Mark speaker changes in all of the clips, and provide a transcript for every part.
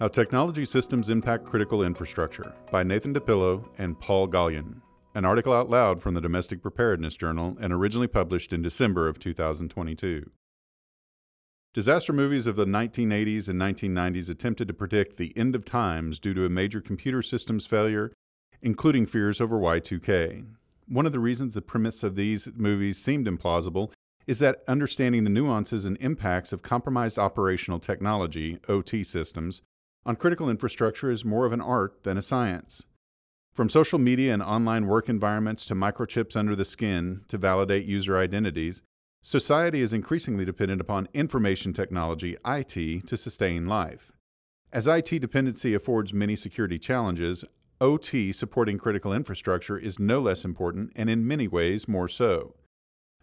Speaker 1: How Technology Systems Impact Critical Infrastructure by Nathan DiPillo and Paul Galyen. An article out loud from the Domestic Preparedness Journal and originally published in December of 2022. Disaster movies of the 1980s and 1990s attempted to predict the end of times due to a major computer systems failure, including fears over Y2K. One of the reasons the premise of these movies seemed implausible is that understanding the nuances and impacts of compromised operational technology, OT systems, on critical infrastructure is more of an art than a science. From social media and online work environments to microchips under the skin to validate user identities, society is increasingly dependent upon information technology, IT, to sustain life. As IT dependency affords many security challenges, OT supporting critical infrastructure is no less important and in many ways more so.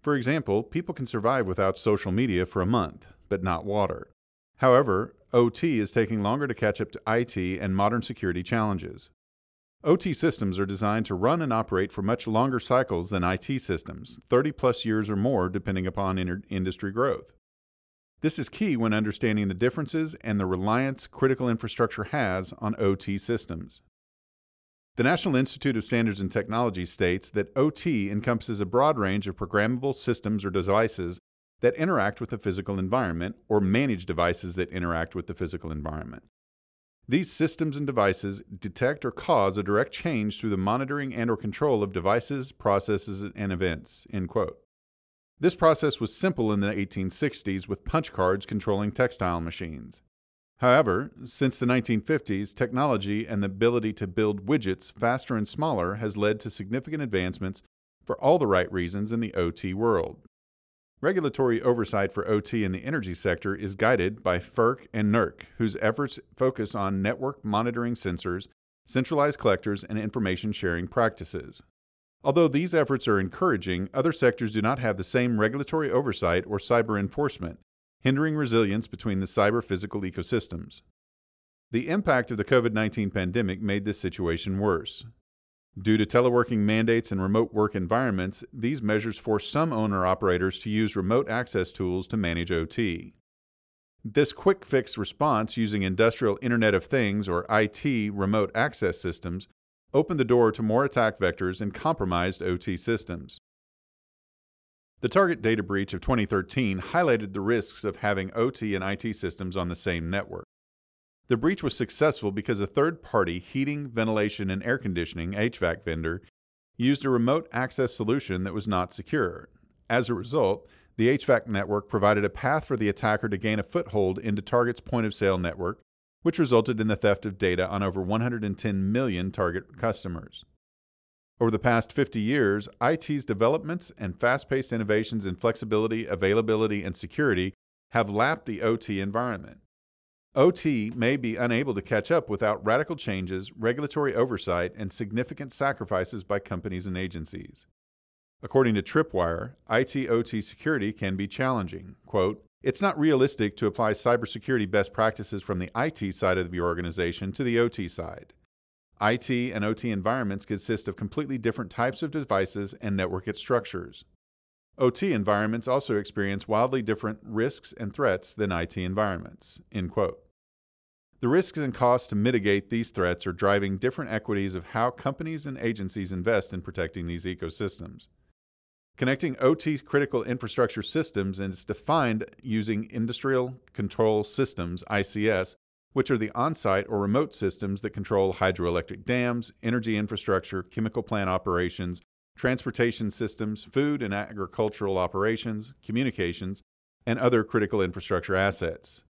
Speaker 1: For example, people can survive without social media for a month, but not water. However, OT is taking longer to catch up to IT and modern security challenges. OT systems are designed to run and operate for much longer cycles than IT systems, 30 plus years or more depending upon inter- industry growth. This is key when understanding the differences and the reliance critical infrastructure has on OT systems. The National Institute of Standards and Technology states that OT encompasses a broad range of programmable systems or devices that interact with the physical environment or manage devices that interact with the physical environment. These systems and devices detect or cause a direct change through the monitoring and or control of devices, processes, and events. End quote. This process was simple in the 1860s with punch cards controlling textile machines. However, since the 1950s, technology and the ability to build widgets faster and smaller has led to significant advancements for all the right reasons in the OT world. Regulatory oversight for OT in the energy sector is guided by FERC and NERC, whose efforts focus on network monitoring sensors, centralized collectors, and information sharing practices. Although these efforts are encouraging, other sectors do not have the same regulatory oversight or cyber enforcement, hindering resilience between the cyber physical ecosystems. The impact of the COVID 19 pandemic made this situation worse. Due to teleworking mandates and remote work environments, these measures force some owner operators to use remote access tools to manage OT. This quick fix response using Industrial Internet of Things or IT remote access systems opened the door to more attack vectors and compromised OT systems. The Target data breach of 2013 highlighted the risks of having OT and IT systems on the same network. The breach was successful because a third party heating, ventilation, and air conditioning HVAC vendor used a remote access solution that was not secure. As a result, the HVAC network provided a path for the attacker to gain a foothold into Target's point of sale network, which resulted in the theft of data on over 110 million Target customers. Over the past 50 years, IT's developments and fast paced innovations in flexibility, availability, and security have lapped the OT environment. OT may be unable to catch up without radical changes, regulatory oversight, and significant sacrifices by companies and agencies. According to Tripwire, IT OT security can be challenging. Quote, it's not realistic to apply cybersecurity best practices from the IT side of the organization to the OT side. IT and OT environments consist of completely different types of devices and network structures. OT environments also experience wildly different risks and threats than IT environments. End quote. The risks and costs to mitigate these threats are driving different equities of how companies and agencies invest in protecting these ecosystems. Connecting OT critical infrastructure systems is defined using Industrial Control Systems, ICS, which are the on site or remote systems that control hydroelectric dams, energy infrastructure, chemical plant operations, transportation systems, food and agricultural operations, communications, and other critical infrastructure assets.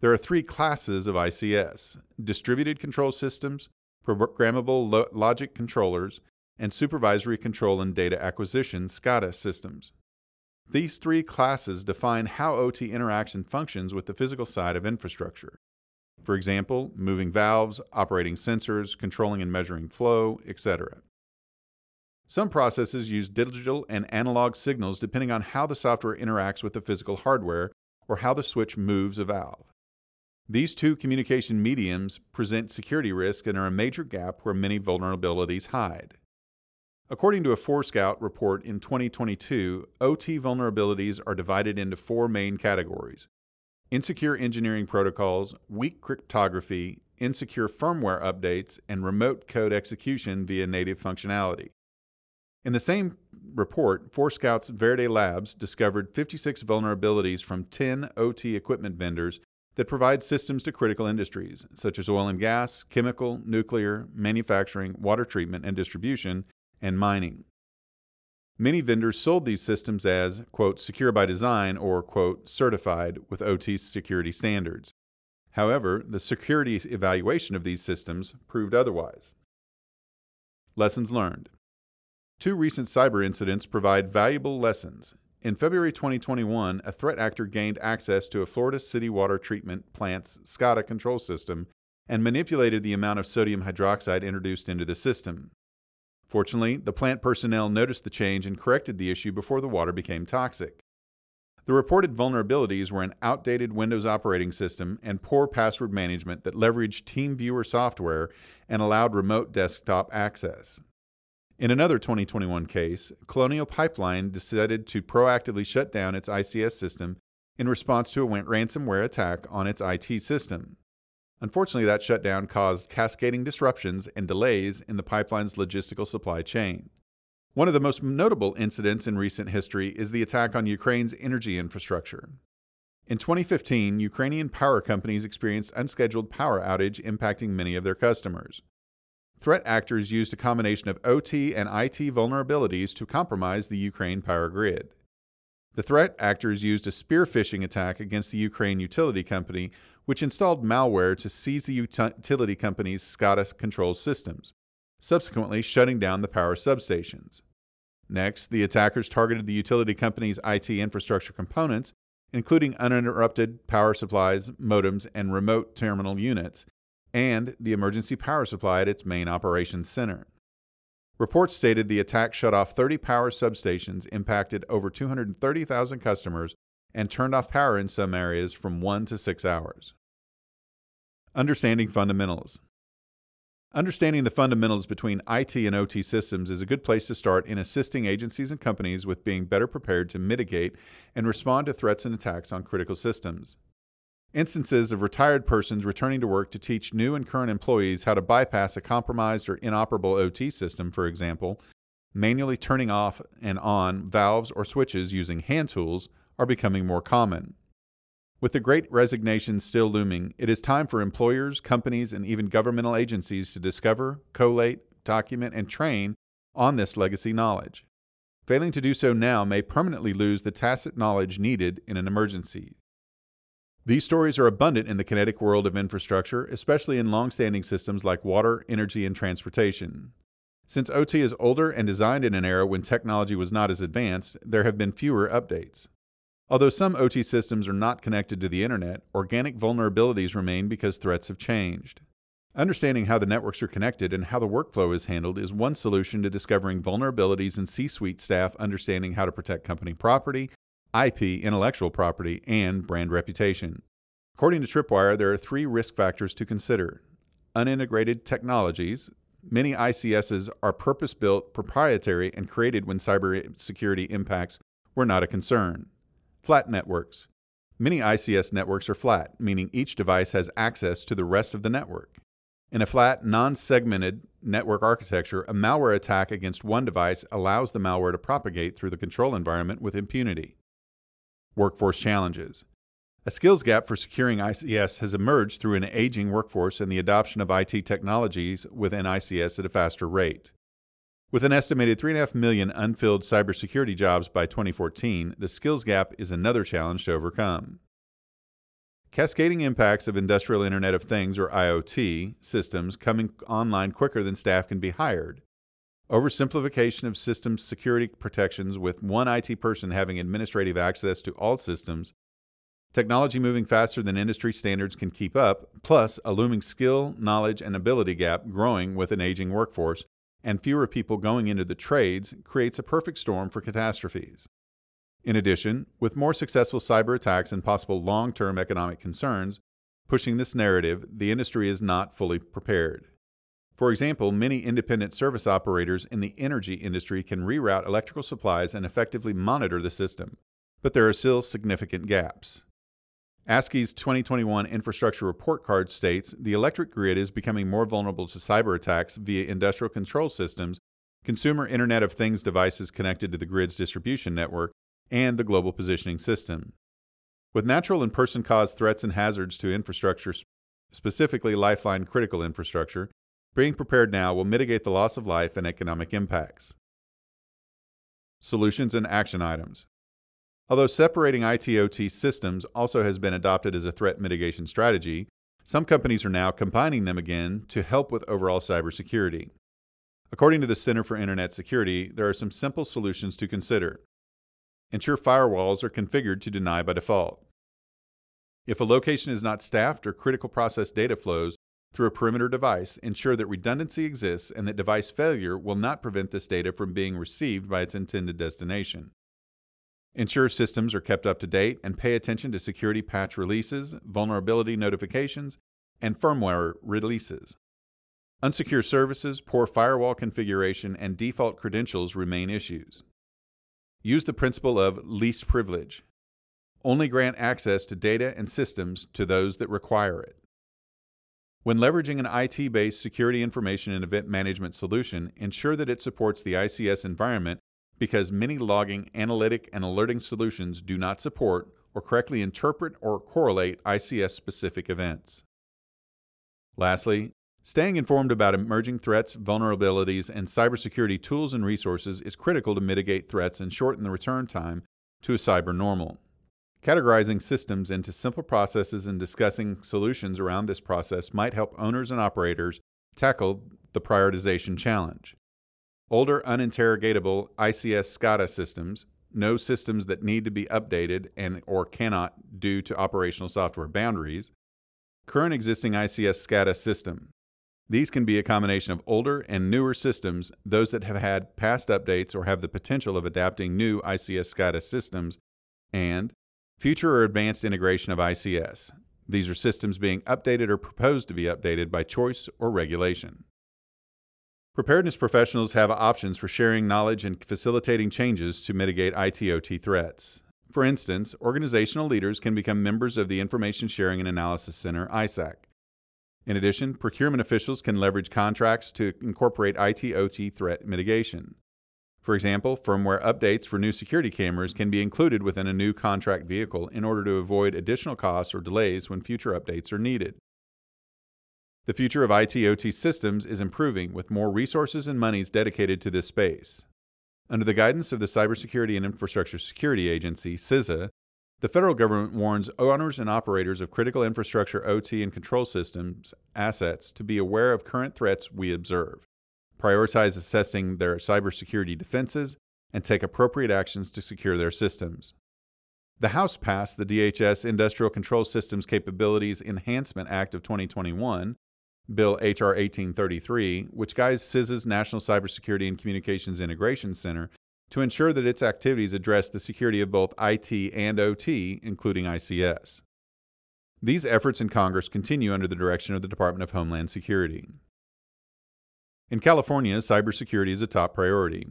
Speaker 1: There are three classes of ICS distributed control systems, programmable lo- logic controllers, and supervisory control and data acquisition SCADA systems. These three classes define how OT interaction functions with the physical side of infrastructure. For example, moving valves, operating sensors, controlling and measuring flow, etc. Some processes use digital and analog signals depending on how the software interacts with the physical hardware or how the switch moves a valve. These two communication mediums present security risk and are a major gap where many vulnerabilities hide. According to a Forescout report in 2022, OT vulnerabilities are divided into four main categories insecure engineering protocols, weak cryptography, insecure firmware updates, and remote code execution via native functionality. In the same report, Forescout's Vedere Labs discovered 56 vulnerabilities from 10 OT equipment vendors that provide systems to critical industries, such as oil and gas, chemical, nuclear, manufacturing, water treatment and distribution, and mining. Many vendors sold these systems as, quote, secure by design or, quote, certified with OT security standards. However, the security evaluation of these systems proved otherwise. Lessons learned. Two recent cyber incidents provide valuable lessons. In February 2021, a threat actor gained access to a Florida city water treatment plant's SCADA control system and manipulated the amount of sodium hydroxide introduced into the system. Fortunately, the plant personnel noticed the change and corrected the issue before the water became toxic. The reported vulnerabilities were an outdated Windows operating system and poor password management that leveraged TeamViewer software and allowed remote desktop access. In another 2021 case, Colonial Pipeline decided to proactively shut down its ICS system in response to a ransomware attack on its IT system. Unfortunately, that shutdown caused cascading disruptions and delays in the pipeline's logistical supply chain. One of the most notable incidents in recent history is the attack on Ukraine's energy infrastructure. In 2015, Ukrainian power companies experienced unscheduled power outage impacting many of their customers. Threat actors used a combination of OT and IT vulnerabilities to compromise the Ukraine power grid. The threat actors used a spear phishing attack against the Ukraine utility company, which installed malware to seize the utility company's SCADA control systems, subsequently shutting down the power substations. Next, the attackers targeted the utility company's IT infrastructure components, including uninterrupted power supplies, modems, and remote terminal units, and the emergency power supply at its main operations center. Reports stated the attack shut off 30 power substations, impacted over 230,000 customers, and turned off power in some areas from 1 to 6 hours. Understanding fundamentals. Understanding the fundamentals between IT and OT systems is a good place to start in assisting agencies and companies with being better prepared to mitigate and respond to threats and attacks on critical systems. Instances of retired persons returning to work to teach new and current employees how to bypass a compromised or inoperable OT system, for example, manually turning off and on valves or switches using hand tools, are becoming more common. With the great resignation still looming, it is time for employers, companies, and even governmental agencies to discover, collate, document, and train on this legacy knowledge. Failing to do so now may permanently lose the tacit knowledge needed in an emergency. These stories are abundant in the kinetic world of infrastructure, especially in long-standing systems like water, energy, and transportation. Since OT is older and designed in an era when technology was not as advanced, there have been fewer updates. Although some OT systems are not connected to the internet, organic vulnerabilities remain because threats have changed. Understanding how the networks are connected and how the workflow is handled is one solution to discovering vulnerabilities and C suite staff understanding how to protect company property, IP, intellectual property, and brand reputation. According to Tripwire, there are three risk factors to consider unintegrated technologies. Many ICSs are purpose built, proprietary, and created when cybersecurity impacts were not a concern. Flat networks. Many ICS networks are flat, meaning each device has access to the rest of the network. In a flat, non segmented network architecture, a malware attack against one device allows the malware to propagate through the control environment with impunity. Workforce challenges. A skills gap for securing ICS has emerged through an aging workforce and the adoption of IT technologies within ICS at a faster rate. With an estimated 3.5 million unfilled cybersecurity jobs by 2014, the skills gap is another challenge to overcome. Cascading impacts of Industrial Internet of Things, or IoT, systems coming online quicker than staff can be hired, Oversimplification of systems security protections with one IT person having administrative access to all systems, technology moving faster than industry standards can keep up, plus a looming skill, knowledge, and ability gap growing with an aging workforce, and fewer people going into the trades creates a perfect storm for catastrophes. In addition, with more successful cyber attacks and possible long term economic concerns pushing this narrative, the industry is not fully prepared. For example, many independent service operators in the energy industry can reroute electrical supplies and effectively monitor the system, but there are still significant gaps. ASCE's 2021 infrastructure report card states the electric grid is becoming more vulnerable to cyber attacks via industrial control systems, consumer Internet of Things devices connected to the grid's distribution network, and the global positioning system. With natural and person caused threats and hazards to infrastructure, specifically lifeline critical infrastructure, being prepared now will mitigate the loss of life and economic impacts. Solutions and action items. Although separating ITOT systems also has been adopted as a threat mitigation strategy, some companies are now combining them again to help with overall cybersecurity. According to the Center for Internet Security, there are some simple solutions to consider. Ensure firewalls are configured to deny by default. If a location is not staffed or critical process data flows through a perimeter device, ensure that redundancy exists and that device failure will not prevent this data from being received by its intended destination. Ensure systems are kept up to date and pay attention to security patch releases, vulnerability notifications, and firmware releases. Unsecure services, poor firewall configuration, and default credentials remain issues. Use the principle of least privilege. Only grant access to data and systems to those that require it. When leveraging an IT based security information and event management solution, ensure that it supports the ICS environment because many logging, analytic, and alerting solutions do not support or correctly interpret or correlate ICS specific events. Lastly, staying informed about emerging threats, vulnerabilities, and cybersecurity tools and resources is critical to mitigate threats and shorten the return time to a cyber normal. Categorizing systems into simple processes and discussing solutions around this process might help owners and operators tackle the prioritization challenge. Older uninterrogatable ICS SCADA systems, no systems that need to be updated and or cannot due to operational software boundaries, current existing ICS SCADA system. These can be a combination of older and newer systems, those that have had past updates or have the potential of adapting new ICS SCADA systems, and future or advanced integration of ICS. These are systems being updated or proposed to be updated by choice or regulation. Preparedness professionals have options for sharing knowledge and facilitating changes to mitigate ITOT threats. For instance, organizational leaders can become members of the Information Sharing and Analysis Center, ISAC. In addition, procurement officials can leverage contracts to incorporate ITOT threat mitigation. For example, firmware updates for new security cameras can be included within a new contract vehicle in order to avoid additional costs or delays when future updates are needed. The future of ITOT systems is improving with more resources and monies dedicated to this space. Under the guidance of the Cybersecurity and Infrastructure Security Agency, CISA, the federal government warns owners and operators of critical infrastructure OT and control systems assets to be aware of current threats we observe, prioritize assessing their cybersecurity defenses, and take appropriate actions to secure their systems. The House passed the DHS Industrial Control Systems Capabilities Enhancement Act of 2021 Bill H.R. 1833, which guides CISA's National Cybersecurity and Communications Integration Center to ensure that its activities address the security of both IT and OT, including ICS. These efforts in Congress continue under the direction of the Department of Homeland Security. In California, cybersecurity is a top priority.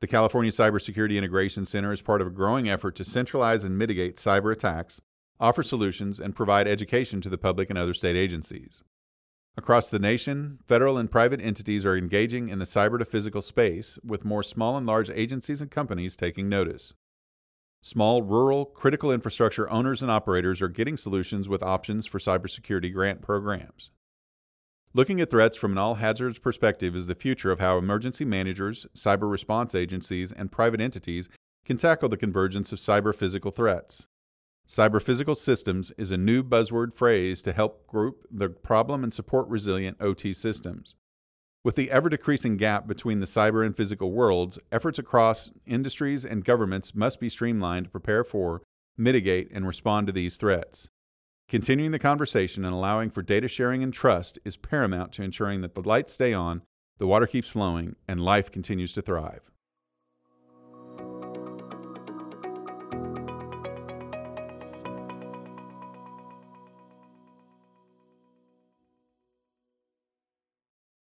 Speaker 1: The California Cybersecurity Integration Center is part of a growing effort to centralize and mitigate cyber attacks, offer solutions, and provide education to the public and other state agencies. Across the nation, federal and private entities are engaging in the cyber to physical space, with more small and large agencies and companies taking notice. Small, rural, critical infrastructure owners and operators are getting solutions with options for cybersecurity grant programs. Looking at threats from an all hazards perspective is the future of how emergency managers, cyber response agencies, and private entities can tackle the convergence of cyber physical threats. Cyber-physical systems is a new buzzword phrase to help group the problem and support resilient OT systems. With the ever decreasing gap between the cyber and physical worlds, efforts across industries and governments must be streamlined to prepare for, mitigate, and respond to these threats. Continuing the conversation and allowing for data sharing and trust is paramount to ensuring that the lights stay on, the water keeps flowing, and life continues to thrive.